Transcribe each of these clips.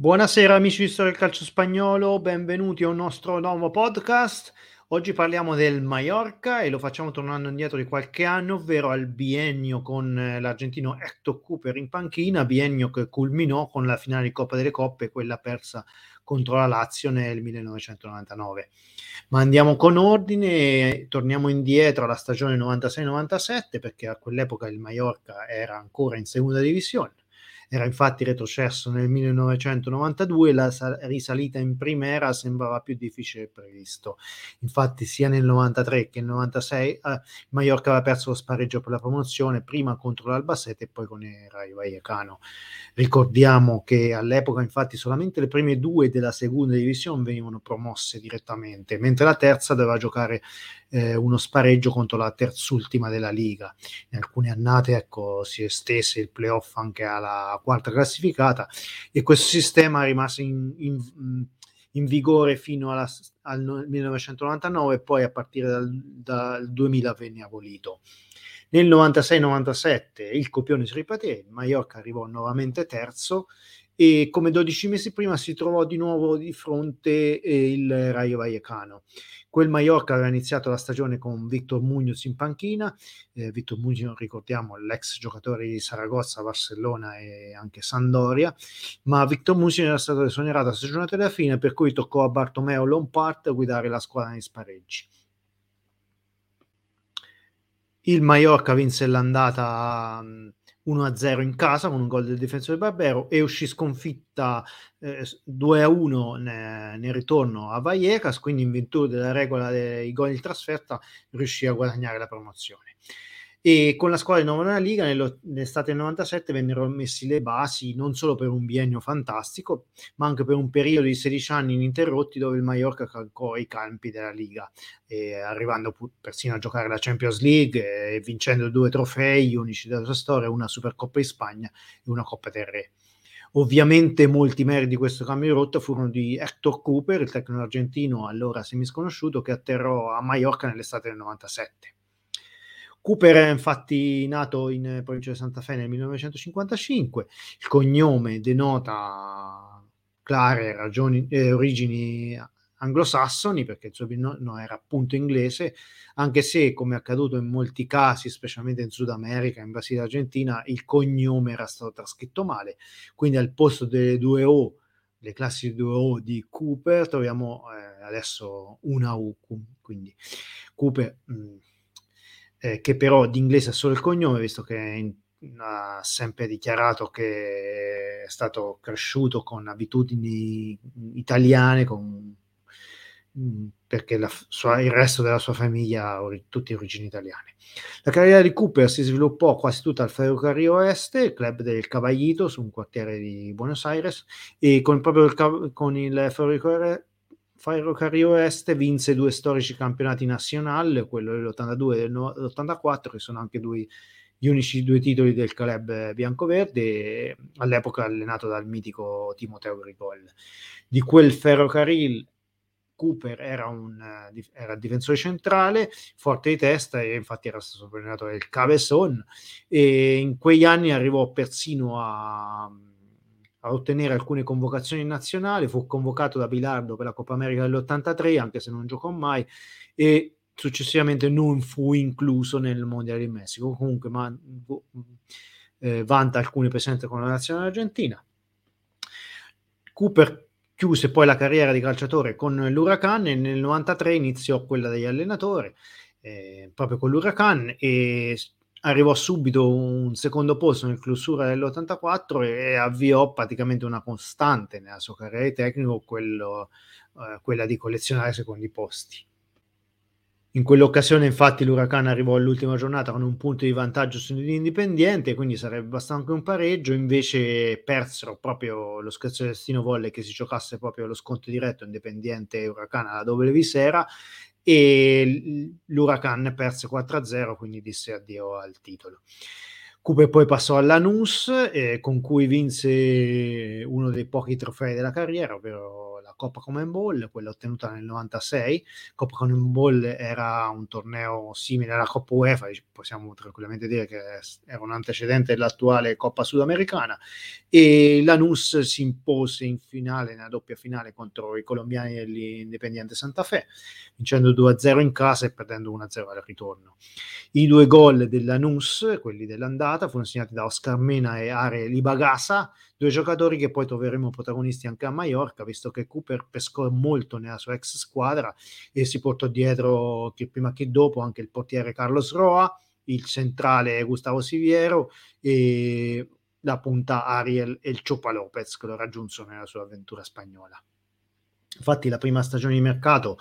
Buonasera amici di Storia del Calcio Spagnolo, benvenuti a un nostro nuovo podcast. Oggi parliamo del Mallorca e lo facciamo tornando indietro di qualche anno, ovvero al biennio con eh, l'argentino Hector Cooper in panchina, biennio che culminò con la finale di Coppa delle Coppe, quella persa contro la Lazio nel 1999. Ma andiamo con ordine, torniamo indietro alla stagione 96-97 perché a quell'epoca il Mallorca era ancora in seconda divisione era infatti retrocesso nel 1992 la risalita in primera sembrava più difficile previsto. Infatti sia nel 93 che nel 96 eh, Mallorca aveva perso lo spareggio per la promozione, prima contro l'Albacete e poi con il Rayo Vallecano. Ricordiamo che all'epoca infatti solamente le prime due della seconda divisione venivano promosse direttamente, mentre la terza doveva giocare eh, uno spareggio contro la terzultima della Liga. In alcune annate ecco, si estese il playoff anche alla quarta classificata e questo sistema rimase in, in, in vigore fino alla, al 1999 e poi a partire dal, dal 2000 venne abolito. Nel 96-97 il copione si ripeté, il Mallorca arrivò nuovamente terzo e come 12 mesi prima si trovò di nuovo di fronte eh, il Rayo Vallecano. Quel Mallorca aveva iniziato la stagione con Victor Munoz in panchina, eh, Victor Munoz ricordiamo l'ex giocatore di Saragozza, Barcellona e anche Sandoria, ma Victor Munoz era stato esonerato a stagionata della fine per cui toccò a Bartomeo Lompart guidare la squadra nei spareggi. Il Mallorca vinse l'andata 1-0 in casa con un gol del difensore Barbero e uscì sconfitta eh, 2-1 ne, nel ritorno a Vallecas, quindi in virtù della regola dei gol di trasferta riuscì a guadagnare la promozione e con la squadra di Nova Liga nell'estate del 97 vennero messe le basi non solo per un biennio fantastico ma anche per un periodo di 16 anni ininterrotti dove il Mallorca calcò i campi della Liga arrivando persino a giocare la Champions League e vincendo due trofei unici della sua storia, una Supercoppa in Spagna e una Coppa del Re. Ovviamente molti meriti di questo cambio di rotta furono di Hector Cooper, il tecnico argentino allora semisconosciuto, che atterrò a Mallorca nell'estate del 97. Cooper è infatti nato in provincia di Santa Fe nel 1955, il cognome denota clare ragioni, eh, origini anglosassoni perché il suo nome era appunto inglese, anche se come è accaduto in molti casi, specialmente in Sud America, in Brasile e Argentina, il cognome era stato trascritto male, quindi al posto delle due O, le classi due O di Cooper, troviamo eh, adesso una U, quindi Cooper mh, mm, eh, che però di inglese è solo il cognome, visto che in, ha sempre dichiarato che è stato cresciuto con abitudini italiane, con, mm, perché sua, il resto della sua famiglia ha tutti origini italiane. La carriera di Cooper si sviluppò quasi tutta al Ferrocarril Oeste, club del Caballito, su un quartiere di Buenos Aires, e con, proprio il, con il Ferrocarril Ferrocarril Est vinse due storici campionati nazionali, quello dell'82 e dell'84, che sono anche due, gli unici due titoli del club biancoverde, all'epoca allenato dal mitico Timoteo Grigol. Di quel Ferrocarril Cooper era un era difensore centrale, forte di testa e infatti era stato allenato del Cabezon e in quegli anni arrivò persino a a ottenere alcune convocazioni nazionali, fu convocato da Bilardo per la Coppa America dell'83, anche se non giocò mai, e successivamente non fu incluso nel Mondiale di Messico. Comunque ma, eh, vanta alcune presenze con la nazionale argentina. Cooper chiuse poi la carriera di calciatore con l'Huracan e nel 93 iniziò quella degli allenatori, eh, proprio con l'Huracan e arrivò subito un secondo posto nel clausura dell'84 e avviò praticamente una costante nella sua carriera di tecnico, quello, eh, quella di collezionare secondi posti. In quell'occasione, infatti, l'Huracan arrivò all'ultima giornata con un punto di vantaggio sull'Indipendiente, quindi sarebbe bastato anche un pareggio. Invece persero proprio lo scherzo del destino volle che si giocasse proprio lo sconto diretto Independiente e Huracan alla Doble Visera e l'Huracan perse 4-0, quindi disse addio al titolo. Cooper poi passò all'Anus, eh, con cui vinse uno dei pochi trofei della carriera, ovvero Coppa Common Ball, quella ottenuta nel 96. Coppa Common Ball era un torneo simile alla Coppa UEFA, possiamo tranquillamente dire che era un antecedente dell'attuale Coppa Sudamericana e Lanús si impose in finale, nella doppia finale contro i colombiani dell'Independiente Santa Fe, vincendo 2-0 in casa e perdendo 1-0 al ritorno. I due gol del Lanús, quelli dell'andata, furono segnati da Oscar Mena e Are Libagasa, due giocatori che poi troveremo protagonisti anche a Mallorca, visto che Cooper pescò molto nella sua ex squadra e si portò dietro che prima che dopo anche il portiere Carlos Roa, il centrale Gustavo Siviero e la punta Ariel e il Chopa Lopez che lo raggiunsero nella sua avventura spagnola. Infatti la prima stagione di mercato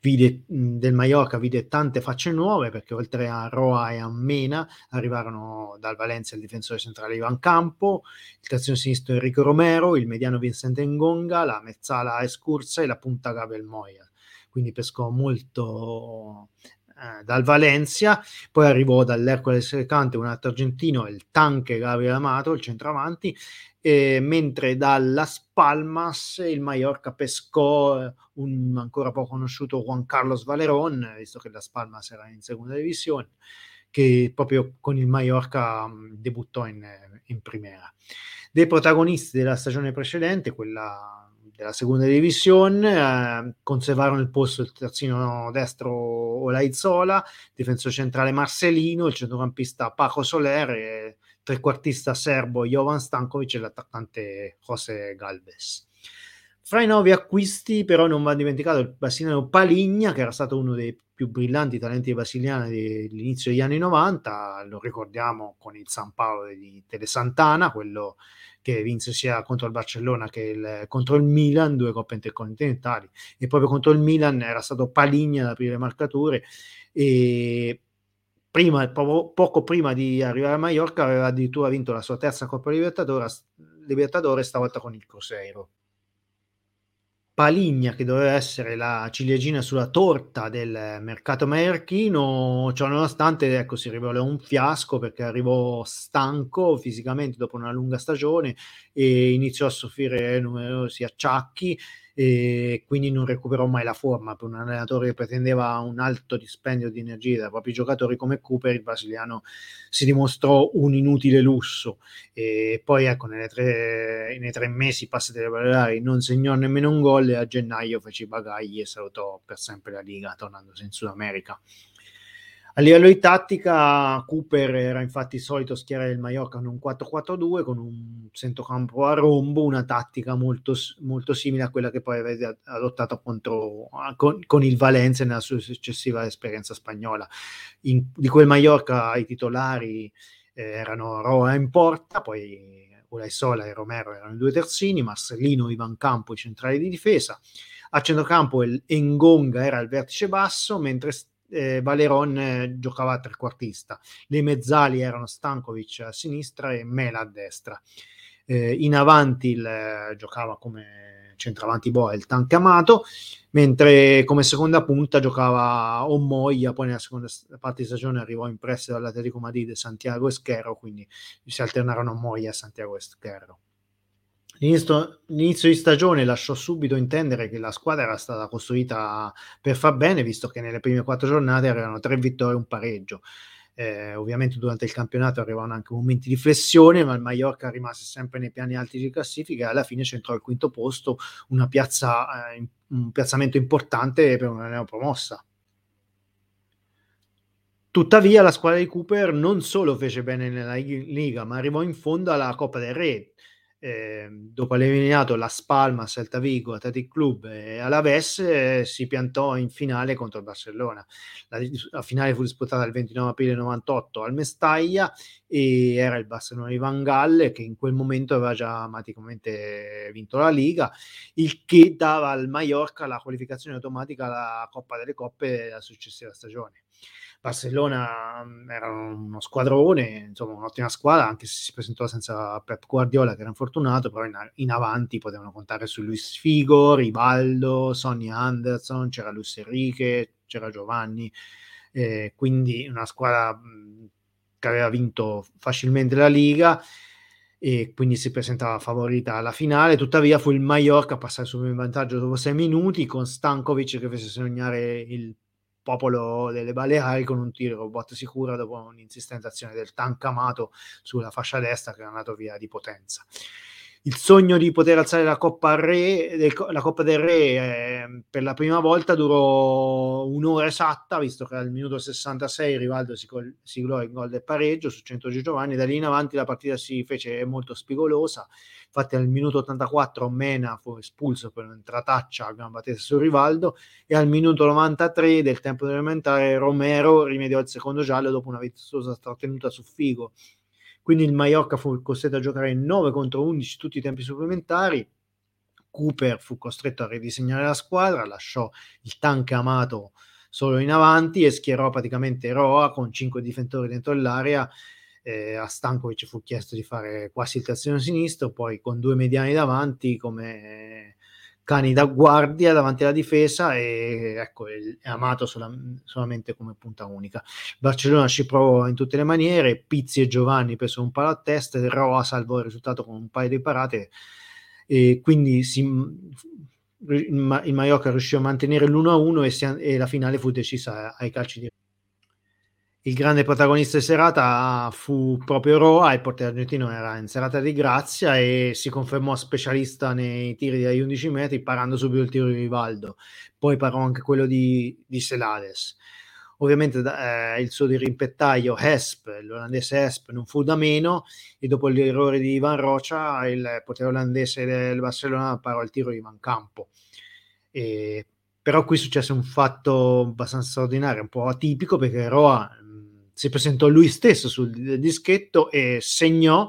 vide, del Mallorca vide tante facce nuove perché oltre a Roa e a Mena arrivarono dal Valencia il difensore centrale Ivan Campo, il terzino sinistro Enrico Romero, il mediano Vincente Ngonga, la mezzala Escursa e la punta Gabriel Moya. Quindi pescò molto eh, dal Valencia, poi arrivò dall'Hercules Recante un altro argentino, il tanque Gabriel Amato, il centravanti, eh, mentre dalla Spalmas il Mallorca pescò eh, un ancora poco conosciuto Juan Carlos Valerón, visto che la Spalmas era in seconda divisione, che proprio con il Mallorca mh, debuttò in, in primera. Dei protagonisti della stagione precedente, quella della seconda divisione, eh, conservarono il posto il terzino destro Olaizola, difensore centrale Marcelino, il centrocampista Paco Soler e trequartista serbo Jovan Stankovic e l'attaccante José Galvez. Fra i nuovi acquisti però non va dimenticato il brasiliano Paligna che era stato uno dei più brillanti talenti brasiliani dell'inizio degli anni 90, lo ricordiamo con il San Paolo di Tele Santana, quello che vinse sia contro il Barcellona che il, contro il Milan, due coppe intercontinentali, e proprio contro il Milan era stato Paligna ad aprire le marcature e prima, poco, poco prima di arrivare a Mallorca aveva addirittura vinto la sua terza Coppa Libertadore, Libertadore stavolta con il Cruzeiro. Paligna, che doveva essere la ciliegina sulla torta del mercato maiorchino, ciò nonostante ecco, si rivelò un fiasco perché arrivò stanco fisicamente dopo una lunga stagione e iniziò a soffrire numerosi acciacchi e quindi non recuperò mai la forma. Per un allenatore che pretendeva un alto dispendio di energia dai propri giocatori come Cooper il brasiliano si dimostrò un inutile lusso. E poi ecco tre, nei tre mesi passati alle Baleari non segnò nemmeno un gol e a gennaio fece i bagagli e salutò per sempre la Liga tornandosi in Sud America a livello di tattica, Cooper era infatti solito schierare il Mallorca in un 4-4-2 con un centrocampo a rombo, una tattica molto, molto simile a quella che poi aveva adottato contro, con, con, il Valencia nella sua successiva esperienza spagnola. In, di quel Mallorca i titolari eh, erano Roa in porta, poi Sola e Romero erano i due terzini, Marcellino, Ivan Campo i centrali di difesa. A centrocampo il Engonga era il vertice basso, mentre eh, Valeron eh, giocava trequartista. Le mezzali erano Stankovic a sinistra e Mela a destra. Eh, in avanti il, eh, giocava come centravanti Boa il Tanque Amato, mentre come seconda punta giocava Omoia, poi nella seconda parte di stagione arrivò in prestito dall'Atletico Madrid Santiago Eschero, quindi si alternarono Omoia e Santiago Eschero. L'inizio, l'inizio, di stagione lasciò subito intendere che la squadra era stata costruita per far bene, visto che nelle prime quattro giornate erano tre vittorie e un pareggio. Eh, ovviamente durante il campionato arrivavano anche momenti di flessione, ma il Mallorca rimase sempre nei piani alti di classifica e alla fine centrò al quinto posto, piazza, eh, un piazzamento importante per una neopromossa. Tuttavia la squadra di Cooper non solo fece bene nella Liga, ma arrivò in fondo alla Coppa del Re, eh, dopo aver eliminato la Spalma, Celta Vigo, Athletic Club e Alaves, eh, si piantò in finale contro il Barcellona. La, la, finale fu disputata il 29 aprile 98 al Mestaglia e era il Barcellona di Van Galle che in quel momento aveva già automaticamente vinto la Liga, il che dava al Mallorca la qualificazione automatica alla Coppa delle Coppe della successiva stagione. Barcellona mm, era uno squadrone, insomma un'ottima squadra, anche se si presentò senza Pep Guardiola che era infortunato, però in, in avanti potevano contare su Luis Figo, Ribaldo, Sonny Anderson, c'era Luis Enrique, c'era Giovanni, eh, quindi una squadra mm, che aveva vinto facilmente la Liga e quindi si presentava favorita alla finale. Tuttavia fu il Mallorca a passare subito in vantaggio dopo sei minuti con Stankovic che fece sognare il popolo delle Baleari con un tiro botta sicura dopo un'insistente azione del tank amato sulla fascia destra che è andato via di potenza il sogno di poter alzare la Coppa, Re, del, la Coppa del Re eh, per la prima volta durò un'ora esatta, visto che al minuto 66 Rivaldo si siglò il gol del pareggio su 100 Giovanni, da lì in avanti la partita si fece molto spigolosa, infatti al minuto 84 Mena fu espulso per un'entrataccia a gamba tesa su Rivaldo e al minuto 93 del tempo elementare Romero rimediò il secondo giallo dopo una virtuosa trattenuta su Figo quindi il Mallorca fu costretto a giocare in 9 contro 11 tutti i tempi supplementari. Cooper fu costretto a ridisegnare la squadra, lasciò il tank amato solo in avanti e schierò praticamente Roa con 5 difensori dentro l'area. Eh, a Stankovic fu chiesto di fare quasi il terzino sinistro, poi con due mediani davanti come cani da guardia davanti alla difesa e ecco, è amato sola, solamente come punta unica. Barcellona ci provò in tutte le maniere, Pizzi e Giovanni presero un palo a testa, Roa salvò il risultato con un paio di parate e quindi si, il Mallorca riuscì a mantenere l'1-1 e, si, e la finale fu decisa ai calci di il grande protagonista di serata fu proprio Roa, il portiere argentino era in serata di grazia e si confermò specialista nei tiri dai 11 metri parando subito il tiro di Rivaldo, poi parò anche quello di, di Selades. Ovviamente eh, il suo dirimpettaio Hesp, l'olandese Hesp, non fu da meno e dopo l'errore di Ivan Rocha il portiere olandese del Barcellona parò il tiro di Van Campo. E, però qui successe un fatto abbastanza straordinario, un po' atipico perché Roa si presentò lui stesso sul dischetto e segnò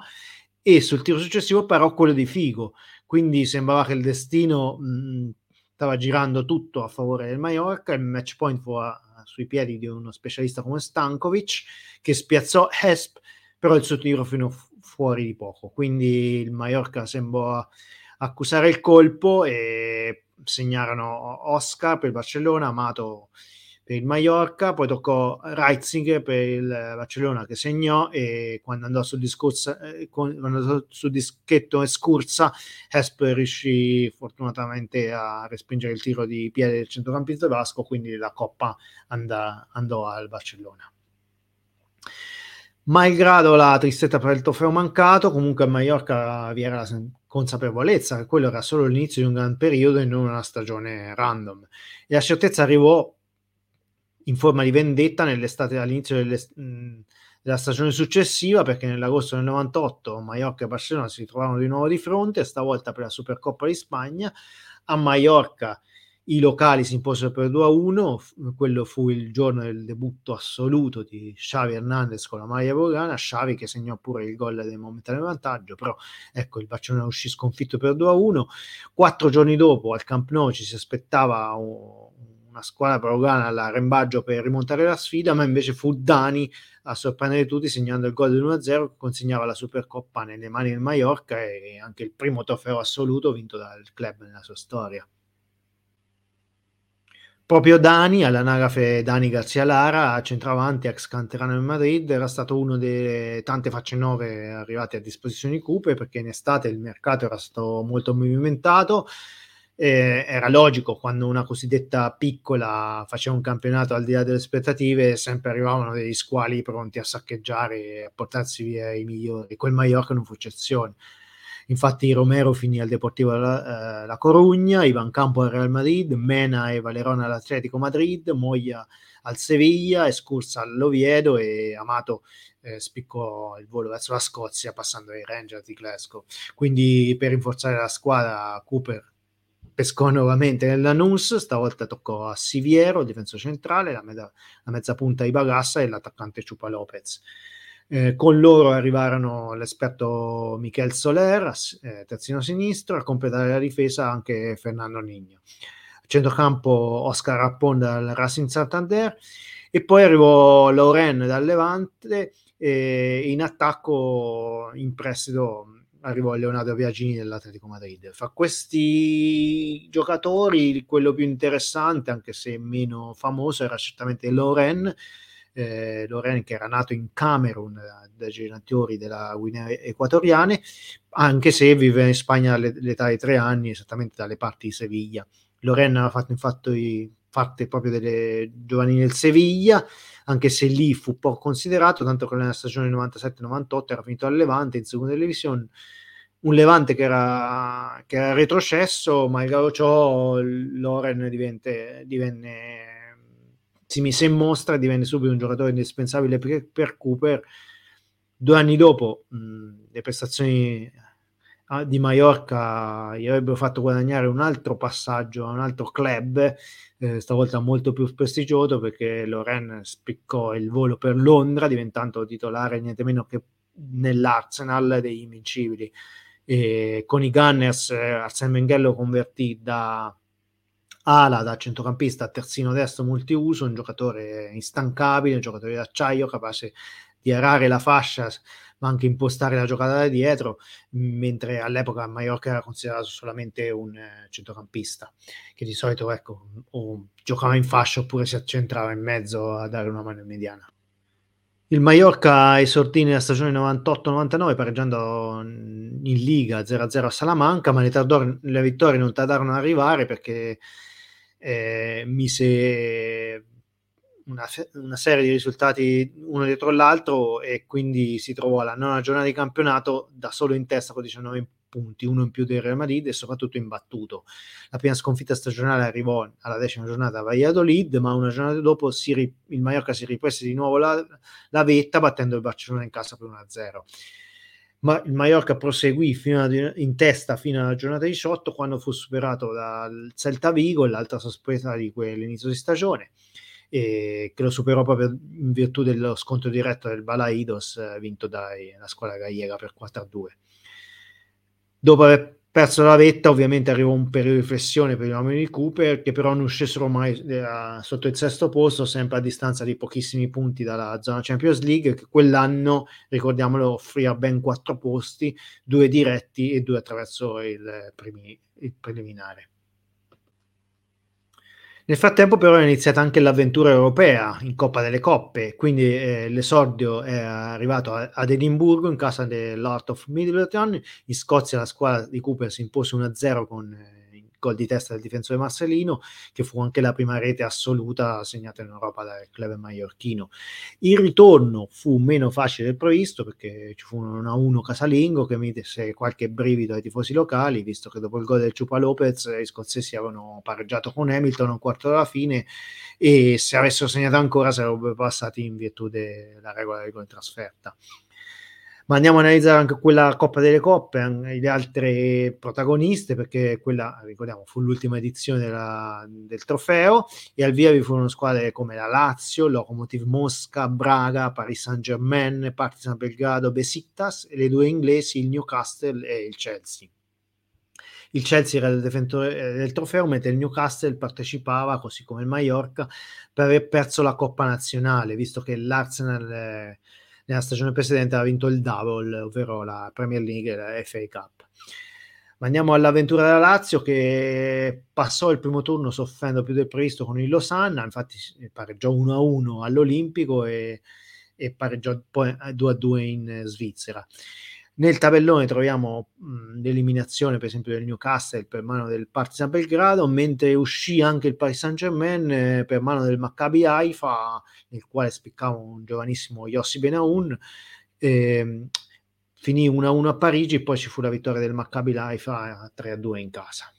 e sul tiro successivo però quello di Figo. Quindi sembrava che il destino mh, stava girando tutto a favore del Mallorca. Il match point fu a, sui piedi di uno specialista come Stankovic che spiazzò Hesp però il suo tiro fino fu- fuori di poco. Quindi il Mallorca sembrò accusare il colpo e segnarono Oscar per il Barcellona Amato per il Mallorca, poi toccò Reitzinger per il Barcellona che segnò e quando andò sul, discorso, eh, quando andò sul dischetto e scursa, riuscì fortunatamente a respingere il tiro di piede del centrocampista Vasco, quindi la coppa andà, andò al Barcellona. Malgrado la tristezza per il trofeo mancato, comunque a Mallorca vi era la consapevolezza che quello era solo l'inizio di un gran periodo e non una stagione random. E la certezza arrivò in forma di vendetta nell'estate all'inizio delle, mh, della stagione successiva perché nell'agosto del 98 Mallorca e Barcellona si trovarono di nuovo di fronte stavolta per la Supercoppa di Spagna. A Mallorca i locali si imposero per 2 a 1 quello fu il giorno del debutto assoluto di Xavi Hernandez con la maglia volgana Xavi che segnò pure il gol del momentaneo vantaggio però ecco il Barcellona uscì sconfitto per 2 a 1 quattro giorni dopo al Camp Nou ci si aspettava un una squadra progana all'arrembaggio per rimontare la sfida, ma invece fu Dani a sorprendere tutti segnando il gol del 1-0 che consegnava la Supercoppa nelle mani del Mallorca e anche il primo trofeo assoluto vinto dal club nella sua storia. Proprio Dani, all'anagrafe Dani Garzia Lara, centravanti, ex canterano in Madrid, era stato uno delle tante facce nuove arrivate a disposizione di Coupe perché in estate il mercato era stato molto movimentato, eh, era logico quando una cosiddetta piccola faceva un campionato al di là delle aspettative, sempre arrivavano degli squali pronti a saccheggiare e a portarsi via i migliori. Quel Mallorca non fu eccezione. Infatti Romero finì al Deportivo La, eh, La Corugna, Ivan Campo al Real Madrid, Mena e Valerona all'Atletico Madrid, Moglia al Sevilla, Escursa all'Oviedo e Amato eh, spiccò il volo verso la Scozia passando ai Rangers di Glasgow. Quindi per rinforzare la squadra Cooper pescò nuovamente nella NUS, stavolta toccò a Siviero, difensore centrale, la, mezza, la mezza punta Ibagassa e l'attaccante Ciupa Lopez. Eh, con loro arrivarono l'esperto Michel Soler, eh, terzino sinistro, a completare la difesa anche Fernando Nigno. A centrocampo Oscar Rappon dal Racing Santander e poi arrivò Loren dal Levante e in attacco in prestito arrivò Leonardo Viagini dell'Atletico Madrid. Fra questi giocatori, quello più interessante, anche se meno famoso, era certamente Loren, eh, Loren che era nato in Camerun dai genitori della Guinea Equatoriane, anche se vive in Spagna all'età di tre anni, esattamente dalle parti di Seviglia. Loren aveva fatto infatti parte proprio delle giovanili del Seviglia, anche se lì fu poco considerato, tanto che nella stagione 97-98 era finito al Levante in seconda divisione, un Levante che era, che era retrocesso, malgrado ciò Loren divente, divenne, si mise in mostra divenne subito un giocatore indispensabile per, per Cooper. Due anni dopo mh, le prestazioni di Mallorca gli avrebbero fatto guadagnare un altro passaggio a un altro club, eh, stavolta molto più prestigioso perché Loren spiccò il volo per Londra diventando titolare niente meno che nell'Arsenal degli Invincibili. E con i Gunners eh, Arsene Wenger lo convertì da ala, da centrocampista a terzino destro multiuso, un giocatore instancabile, un giocatore d'acciaio capace di arare la fascia ma anche impostare la giocata da dietro, mentre all'epoca Mallorca era considerato solamente un eh, centrocampista, che di solito ecco, o giocava in fascia oppure si accentrava in mezzo a dare una mano in mediana. Il Mallorca esordì nella stagione 98-99 pareggiando in Liga 0-0 a Salamanca, ma le, tardor- le vittorie non tardarono ad arrivare perché eh, mise una, una, serie di risultati uno dietro l'altro e quindi si trovò alla nona giornata di campionato da solo in testa con 19 punti, uno in più del Real Madrid e soprattutto imbattuto. La prima sconfitta stagionale arrivò alla decima giornata a Valladolid, ma una giornata dopo ri, il Mallorca si riprese di nuovo la, la, vetta battendo il Barcellona in casa per 1-0. Ma il Mallorca proseguì a, in testa fino alla giornata 18 quando fu superato dal Celta Vigo, l'altra sorpresa di quell'inizio di stagione e che lo superò proprio in virtù dello scontro diretto del Balaidos eh, vinto dalla squadra gallega per 4-2. Dopo aver perso la vetta, ovviamente arrivò un periodo di flessione per gli uomini di Cooper, che però non scesero mai eh, sotto il sesto posto, sempre a distanza di pochissimi punti dalla zona Champions League, che quell'anno, ricordiamolo, offrì a ben quattro posti, due diretti e due attraverso il, primi, il preliminare. Nel frattempo però è iniziata anche l'avventura europea in Coppa delle Coppe, quindi eh, l'esordio è arrivato a, ad Edimburgo in casa dell'Art of Middleton, in Scozia la squadra di Cooper si impose 1-0 con eh, gol di testa del difensore Marcelino, che fu anche la prima rete assoluta segnata in Europa dal club maiorchino. Il ritorno fu meno facile del previsto perché ci fu un 1-1 casalingo che mi desse qualche brivido ai tifosi locali, visto che dopo il gol del Ciupa Lopez gli scozzesi avevano pareggiato con Hamilton a un quarto della fine e se avessero segnato ancora sarebbero passati in virtù della regola del gol in trasferta ma andiamo a analizzare anche quella Coppa delle Coppe, le altre protagoniste, perché quella, ricordiamo, fu l'ultima edizione della, del trofeo e al via vi furono squadre come la Lazio, Lokomotiv Mosca, Braga, Paris Saint-Germain, Partizan Belgrado, Besiktas e le due inglesi, il Newcastle e il Chelsea. Il Chelsea era il detentore eh, del trofeo, mentre il Newcastle partecipava, così come il Mallorca, per aver perso la Coppa Nazionale, visto che l'Arsenal... Eh, nella stagione precedente ha vinto il double, ovvero la Premier League e la FA Cup. Ma andiamo all'avventura della Lazio che passò il primo turno soffrendo più del previsto con il Losanna, infatti pareggiò 1-1 all'Olimpico e, e pareggiò poi 2-2 in Svizzera. Nel tabellone troviamo mh, l'eliminazione, per esempio, del Newcastle per mano del Partizan Belgrado, mentre uscì anche il Paris Saint-Germain eh, per mano del Maccabi Haifa, nel quale spiccava un giovanissimo Yossi Benaun. Eh, finì 1-1 a Parigi, poi ci fu la vittoria del Maccabi Haifa 3-2 in casa.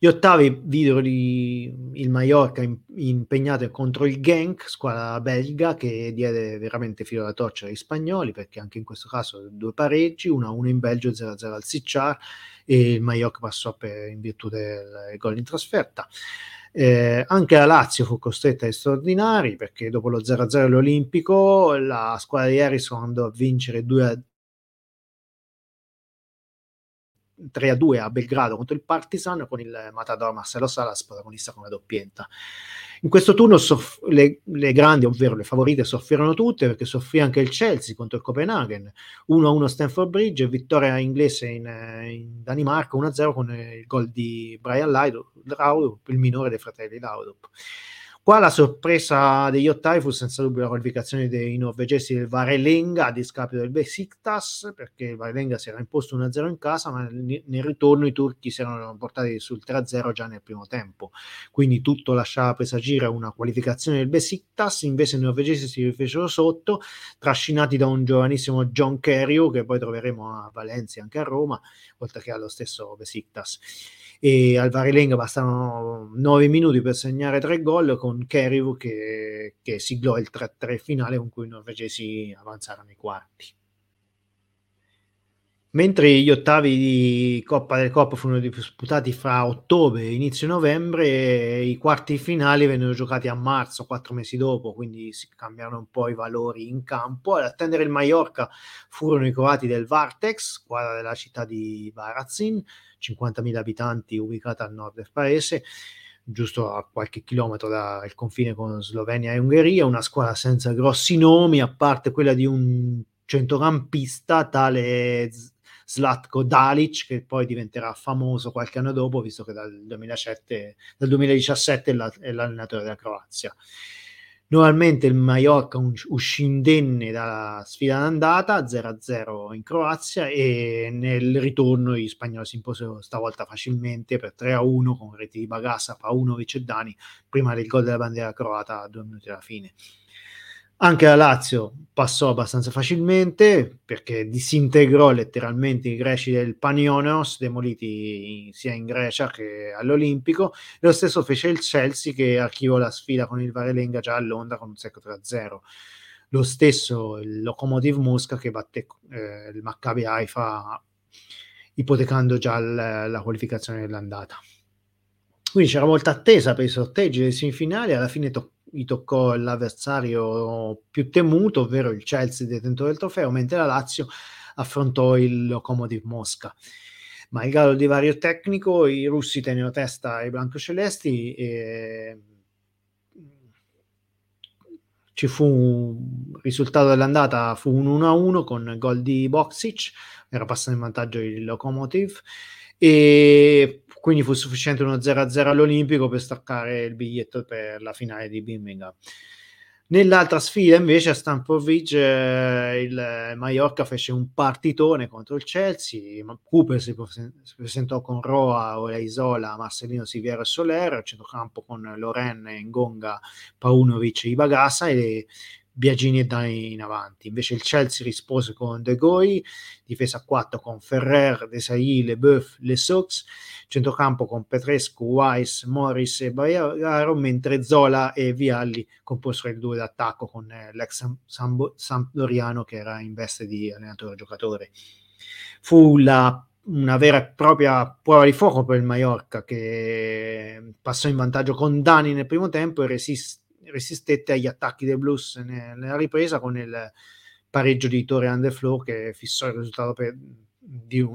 Gli ottavi videro il Mallorca in, impegnato contro il Genk, squadra belga, che diede veramente filo da torcere agli spagnoli, perché anche in questo caso due pareggi, 1-1 in Belgio, 0-0 al Sicciar, e il Mallorca passò per, in virtù del gol in trasferta. Eh, anche la Lazio fu costretta ai straordinari perché dopo lo 0-0 all'Olimpico la squadra di Harrison andò a vincere 2 3 a 2 a Belgrado contro il Partizan con il Matador Marcelo Salas protagonista con la doppietta. In questo turno soff- le, le, grandi, ovvero le favorite, soffrirono tutte perché soffrì anche il Chelsea contro il Copenaghen 1-1 a Stanford Bridge vittoria inglese in, in Danimarca 1-0 con il gol di Brian Laudrup, il minore dei fratelli Laudrup. Qua la sorpresa degli ottavi fu senza dubbio la qualificazione dei norvegesi del Varelenga a discapito del Besiktas, perché il Varelenga si era imposto 1-0 in casa, ma nel, ritorno i turchi si erano portati sul 3-0 già nel primo tempo. Quindi tutto lasciava presagire una qualificazione del Besiktas, invece i norvegesi si rifecero sotto, trascinati da un giovanissimo John Kerry, che poi troveremo a Valencia anche a Roma, oltre che allo stesso Besiktas e al Varelenga bastarono 9 minuti per segnare tre gol con Keriv che, che siglò il 3-3 finale con cui i norvegesi avanzarono ai quarti. Mentre gli ottavi di Coppa del Coppa furono disputati fra ottobre e inizio novembre, i quarti finali vennero giocati a marzo, quattro mesi dopo, quindi si cambiarono un po' i valori in campo. Ad attendere il Mallorca furono i croati del Vartex, squadra della città di Varazin, 50.000 abitanti, ubicata a nord del paese, giusto a qualche chilometro dal confine con Slovenia e Ungheria, una squadra senza grossi nomi, a parte quella di un centrocampista tale Slatko Dalic, che poi diventerà famoso qualche anno dopo, visto che dal, 2007, dal 2017 è, la, è l'allenatore della Croazia. Nuovamente il Mallorca uscì indenne dalla sfida d'andata 0-0 in Croazia e nel ritorno gli spagnoli si imposero stavolta facilmente per 3-1 con reti di Bagassa, Paunovic e Dani prima del gol della bandiera croata a due minuti alla fine. Anche la Lazio passò abbastanza facilmente perché disintegrò letteralmente i greci del Panionios, demoliti sia in Grecia che all'Olimpico. Lo stesso fece il Chelsea che archivò la sfida con il Varelenga già a Londra con un secco 3-0. Lo stesso il Lokomotiv Mosca che batte eh, il Maccabi Haifa ipotecando già l- la qualificazione dell'andata. Quindi c'era molta attesa per i sorteggi delle semifinali, alla fine toccò gli toccò l'avversario più temuto, ovvero il Chelsea detentore del trofeo, mentre la Lazio affrontò il Lokomotiv Mosca. Ma il Malgrado di vario tecnico, i russi tennero testa ai biancocelesti e ci fu un risultato dell'andata fu un 1-1 con gol di Boxic, era passato in vantaggio il Lokomotiv e quindi fu sufficiente uno 0-0 all'Olimpico per staccare il biglietto per la finale di Birmingham. Nell'altra sfida invece a Stamford Bridge eh, il Mallorca fece un partitone contro il Chelsea, Cooper si, presentò con Roa, Oleisola, Marcelino Siviero e Soler, centrocampo con Loren, Ngonga, Paunovic e Ibagasa e Biagini e Dani in avanti. Invece il Chelsea rispose con De Goi, difesa a 4 con Ferrer, Desailly, Leboeuf, Le Sox, centrocampo con Petrescu, Weiss, Morris e Baiaro, mentre Zola e Vialli composero il duo d'attacco con eh, l'ex Sampdoriano che era in veste di allenatore giocatore. Fu la una vera e propria prova di fuoco per il Mallorca che passò in vantaggio con Dani nel primo tempo e resist- resistette agli attacchi dei Blues nella ripresa con il pareggio di Torre Underflow che fissò il risultato per, di un,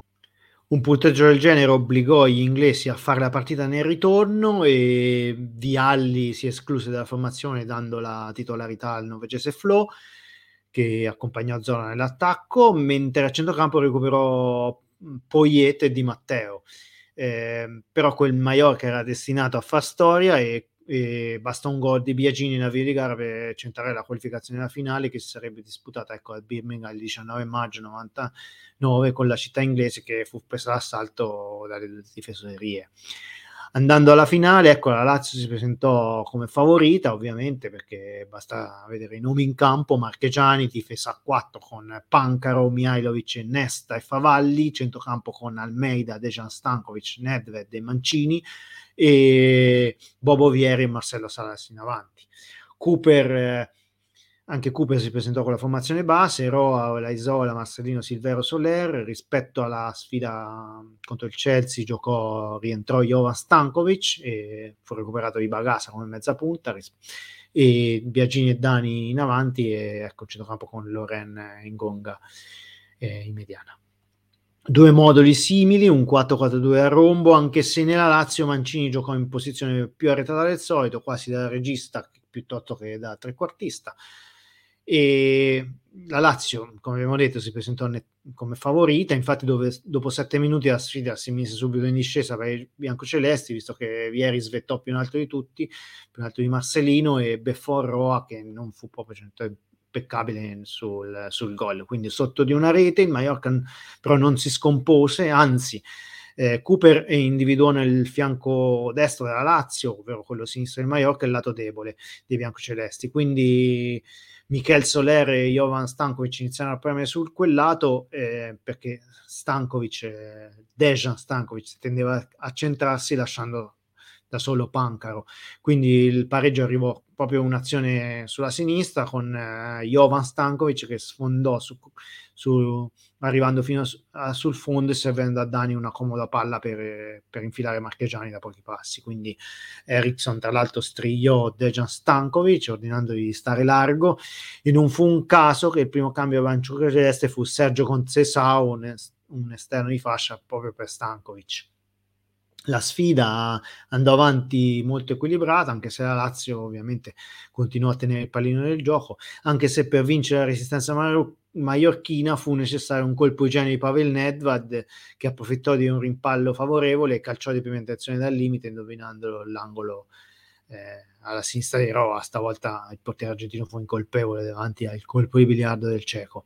un punteggio del genere obbligò gli inglesi a fare la partita nel ritorno e Vialli si escluse dalla formazione dando la titolarità al norvegese Flo che accompagnò Zola nell'attacco mentre a centrocampo recuperò Poiet e Di Matteo. Eh, però quel Mallorca era destinato a far storia e e basta un gol di Biagini in avvio di gara per centrare la qualificazione della finale che si sarebbe disputata ecco, a Birmingham il 19 maggio 99 con la città inglese che fu presa d'assalto dalle difensorie. Andando alla finale, ecco, la Lazio si presentò come favorita, ovviamente, perché basta vedere i nomi in campo, Marchegiani, difesa a 4 con Pancaro, Mihailovic, Nesta e Favalli, centrocampo con Almeida, Dejan Stankovic, Nedved e Mancini, e Bobo Vieri e Marcello Salas in avanti. Cooper, eh, anche Cooper si presentò con la formazione base, Roa, la Isola, Marcellino, Silvero, Soler. Rispetto alla sfida contro il Chelsea giocò, rientrò Jovan Stankovic e fu recuperato di Bagasa come mezza punta e Biagini e Dani in avanti e ecco centrocampo con Loren in gonga eh, in mediana due moduli simili, un 4-4-2 a rombo, anche se nella Lazio Mancini giocò in posizione più arretrata del solito, quasi da regista piuttosto che da trequartista. E la Lazio, come abbiamo detto, si presentò net- come favorita, infatti dove, dopo sette minuti la sfida si mise subito in discesa per i biancocelesti, visto che Vieri svettò più in alto di tutti, più in alto di Marcelino e beffò Roa che non fu proprio cioè, impeccabile sul, sul gol, quindi sotto di una rete il Mallorca però non si scompose, anzi eh, Cooper individuò nel fianco destro della Lazio, ovvero quello sinistro del Mallorca, il lato debole dei biancocelesti, quindi Michel Soler e Jovan Stankovic iniziarono a premere su quel lato eh, perché Stankovic, eh, Dejan Stankovic tendeva a centrarsi lasciando da solo Pancaro. Quindi il pareggio arrivò proprio un'azione sulla sinistra con eh, Jovan Stankovic che sfondò su, su, arrivando fino a, a, sul fondo e servendo a Dani una comoda palla per, per, infilare Marchegiani da pochi passi. Quindi Ericsson tra l'altro strigliò Dejan Stankovic ordinandogli di stare largo e non fu un caso che il primo cambio avanti celeste fu Sergio Concesao, un, un esterno di fascia proprio per Stankovic la sfida andò avanti molto equilibrata, anche se la Lazio ovviamente continuò a tenere il pallino nel gioco, anche se per vincere la resistenza mar- maiorchina fu necessario un colpo igiene di Pavel Nedved che approfittò di un rimpallo favorevole e calciò di prima intenzione dal limite indovinando l'angolo eh, alla sinistra di Roa, stavolta il portiere argentino fu incolpevole davanti al colpo di biliardo del cieco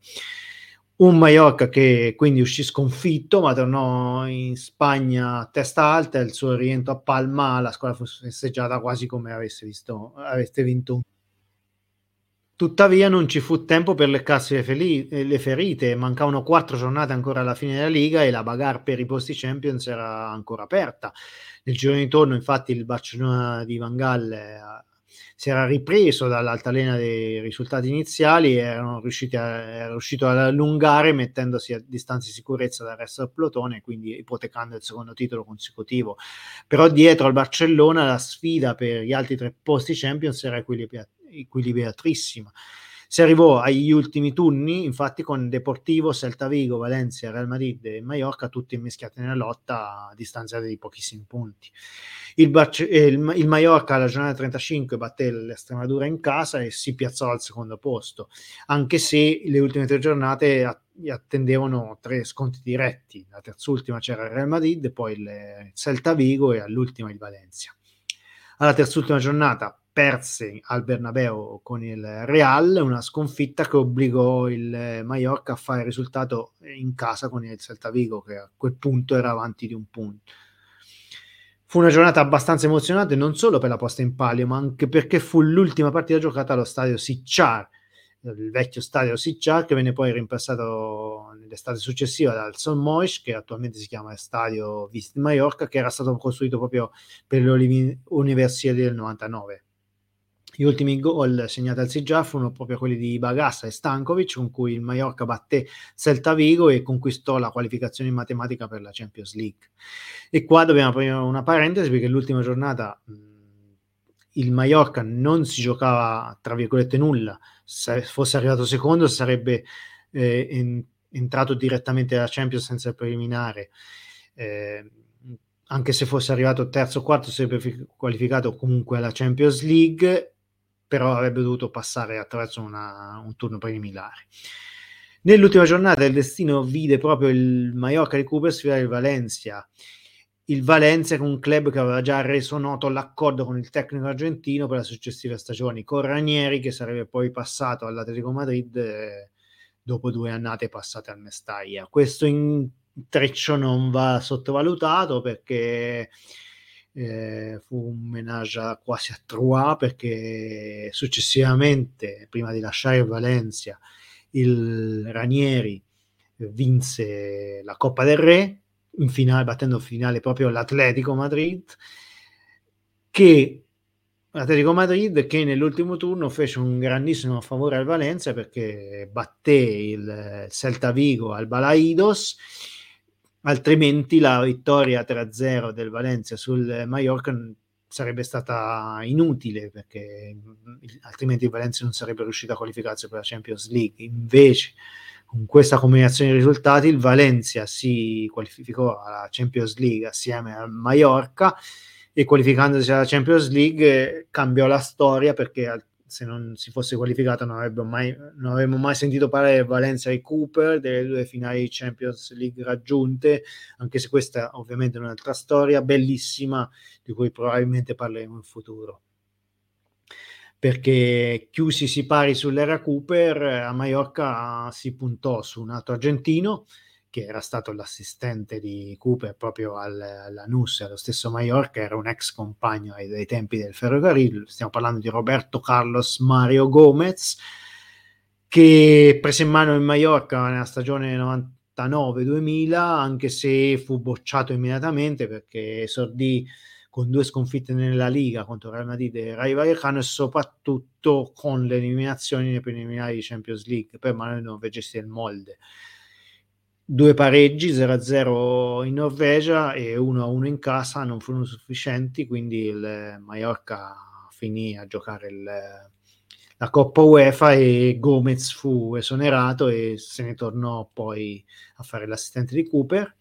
un Mallorca che quindi uscì sconfitto ma tornò in Spagna a testa alta il suo rientro a Palma la squadra fu festeggiata quasi come avesse, visto, avesse vinto Tuttavia non ci fu tempo per leccarsi le, feli- le, ferite, mancavano quattro giornate ancora alla fine della Liga e la bagarre per i posti Champions era ancora aperta. Nel giro di ritorno infatti il Barcellona di Van Gaal eh, si era ripreso dall'altalena dei risultati iniziali e erano riusciti a, era riuscito ad allungare mettendosi a distanza di sicurezza dal resto del plotone, quindi ipotecando il secondo titolo consecutivo. Però dietro al Barcellona la sfida per gli altri tre posti Champions era equilibratissima. Si arrivò agli ultimi turni, infatti, con Deportivo, Celta Vigo, Valencia, Real Madrid e Mallorca tutti immischiati nella lotta a distanza di pochissimi punti. Il, Barce- il, il Mallorca alla giornata 35 batté l'Estremadura in casa e si piazzò al secondo posto, anche se le ultime tre giornate attendevano tre sconti diretti. La terzultima c'era il Real Madrid, poi il Celta Vigo e all'ultima il Valencia. Alla terzultima giornata perse al Bernabeu con il Real, una sconfitta che obbligò il Mallorca a fare risultato in casa con il Celta Vigo, che a quel punto era avanti di un punto. Fu una giornata abbastanza emozionante non solo per la posta in palio, ma anche perché fu l'ultima partita giocata allo stadio Sicciar, il vecchio stadio Sicciar, che venne poi rimpassato nell'estate successiva dal Son Mois, che attualmente si chiama Stadio Visit Mallorca, che era stato costruito proprio per le Universiadi del 99. Gli ultimi gol segnati al Sijjar furono proprio quelli di Bagassa e Stankovic, con cui il Mallorca batté Celta Vigo e conquistò la qualificazione in matematica per la Champions League. E qua dobbiamo aprire una parentesi perché l'ultima giornata il Mallorca non si giocava, tra virgolette, nulla. Se fosse arrivato secondo sarebbe eh, en- entrato direttamente alla Champions senza preliminare. Eh, anche se fosse arrivato terzo o quarto sarebbe qualificato comunque alla Champions League però avrebbe dovuto passare attraverso una, un turno preliminare. Nell'ultima giornata il destino vide proprio il Mallorca di Cooper sfidare il Valencia. Il Valencia è un club che aveva già reso noto l'accordo con il tecnico argentino per le successive stagioni, con Ranieri che sarebbe poi passato all'Atletico Madrid eh, dopo due annate passate al Mestaglia. Questo intreccio non va sottovalutato perché eh, fu un menage quasi a trois perché successivamente, prima di lasciare Valencia, il Ranieri vinse la Coppa del Re in finale, battendo in finale proprio l'Atletico Madrid che l'Atletico Madrid che nell'ultimo turno fece un grandissimo favore al Valencia perché batté il Celta Vigo al Balaidos altrimenti la vittoria 3-0 del Valencia sul Mallorca sarebbe stata inutile perché altrimenti il Valencia non sarebbe riuscito a qualificarsi per la Champions League. Invece, con questa combinazione di risultati, il Valencia si qualificò alla Champions League assieme al Mallorca e qualificandosi alla Champions League cambiò la storia perché se non si fosse qualificato non, mai, non avremmo mai sentito parlare del Valencia e Cooper, delle due finali di Champions League raggiunte, anche se questa ovviamente è un'altra storia bellissima di cui probabilmente parleremo in futuro. Perché chiusi si pari sull'era Cooper, a Mallorca si puntò su un altro argentino, che era stato l'assistente di Cooper proprio al, alla NUS, allo stesso Mallorca, era un ex compagno ai, dei tempi del ferrocarril, stiamo parlando di Roberto Carlos Mario Gomez, che prese in mano il Mallorca nella stagione 99-2000, anche se fu bocciato immediatamente perché esordì con due sconfitte nella Liga contro Real Madrid e Rai Vallecano e soprattutto con le eliminazioni nei preliminari di Champions League. Per mano dei norvegesi del Molde due pareggi 0-0 in Norvegia e 1-1 in casa non furono sufficienti, quindi il Mallorca finì a giocare il, la Coppa UEFA e Gomez fu esonerato e se ne tornò poi a fare l'assistente di Cooper.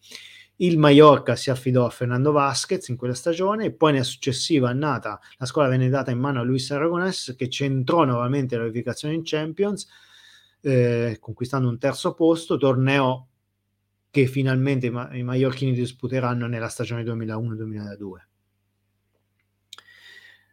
Il Mallorca si affidò a Fernando Vasquez in quella stagione e poi nella successiva annata la squadra venne data in mano a Luis Aragones che centrò nuovamente la qualificazione in Champions eh, conquistando un terzo posto, torneo che finalmente i, ma- i maiorchini disputeranno nella stagione 2001-2002.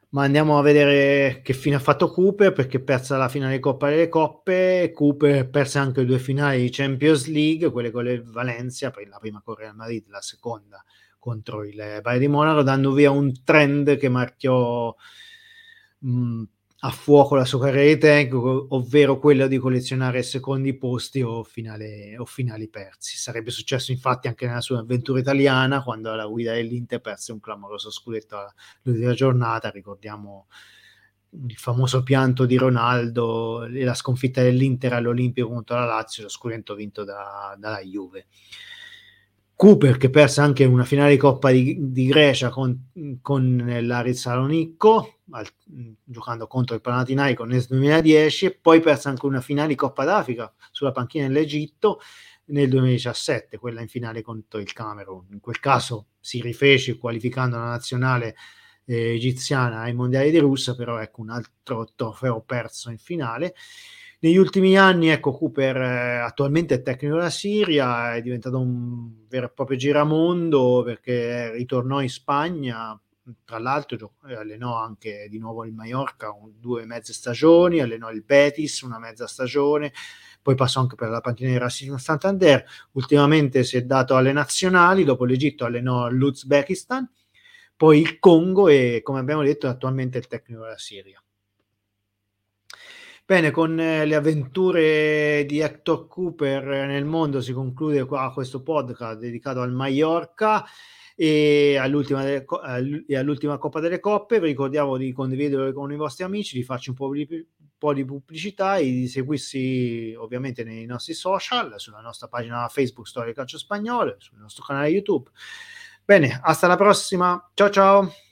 Ma andiamo a vedere che fine ha fatto Cooper perché persa la finale Coppa delle Coppe. Cooper perse anche due finali di Champions League, quelle con il Valencia, la prima con Real Madrid, la seconda contro il Bayern di Monaco, dando via un trend che marchiò a fuoco la sua carriera tecnico, ovvero quello di collezionare secondi posti o, finale, o, finali persi. Sarebbe successo infatti anche nella sua avventura italiana, quando alla guida dell'Inter perse un clamoroso scudetto all'ultima giornata, ricordiamo il famoso pianto di Ronaldo e la sconfitta dell'Inter all'Olimpico contro la Lazio, lo scudetto vinto da, dalla Juve. Cooper che perse anche una finale di Coppa di, di Grecia con, con l'Aris Salonicco, al, giocando contro il Panathinaikos nel 2010 e poi perse anche una finale di Coppa d'Africa sulla panchina dell'Egitto nel 2017, quella in finale contro il Camerun. In quel caso si rifece qualificando la nazionale eh, egiziana ai mondiali di Russia, però ecco un altro trofeo perso in finale. Negli ultimi anni, ecco, Cooper eh, attualmente è tecnico della Siria, è diventato un vero e proprio giramondo perché ritornò in Spagna, tra l'altro allenò anche di nuovo il Mallorca un, due mezze stagioni, allenò il Betis una mezza stagione, poi passò anche per la panchina Racing Santander, ultimamente si è dato alle nazionali, dopo l'Egitto allenò l'Uzbekistan, poi il Congo e come abbiamo detto attualmente è il tecnico della Siria. Bene, con eh, le avventure di Hector Cooper nel mondo si conclude qua questo podcast dedicato al Mallorca e all'ultima, delle, e all'ultima Coppa delle Coppe. Vi ricordiamo di condividerlo con i vostri amici, di farci un po' di, un po' di pubblicità e di seguirsi ovviamente nei nostri social, sulla nostra pagina Facebook Storia Calcio Spagnolo, sul nostro canale YouTube. Bene, hasta la prossima. Ciao ciao.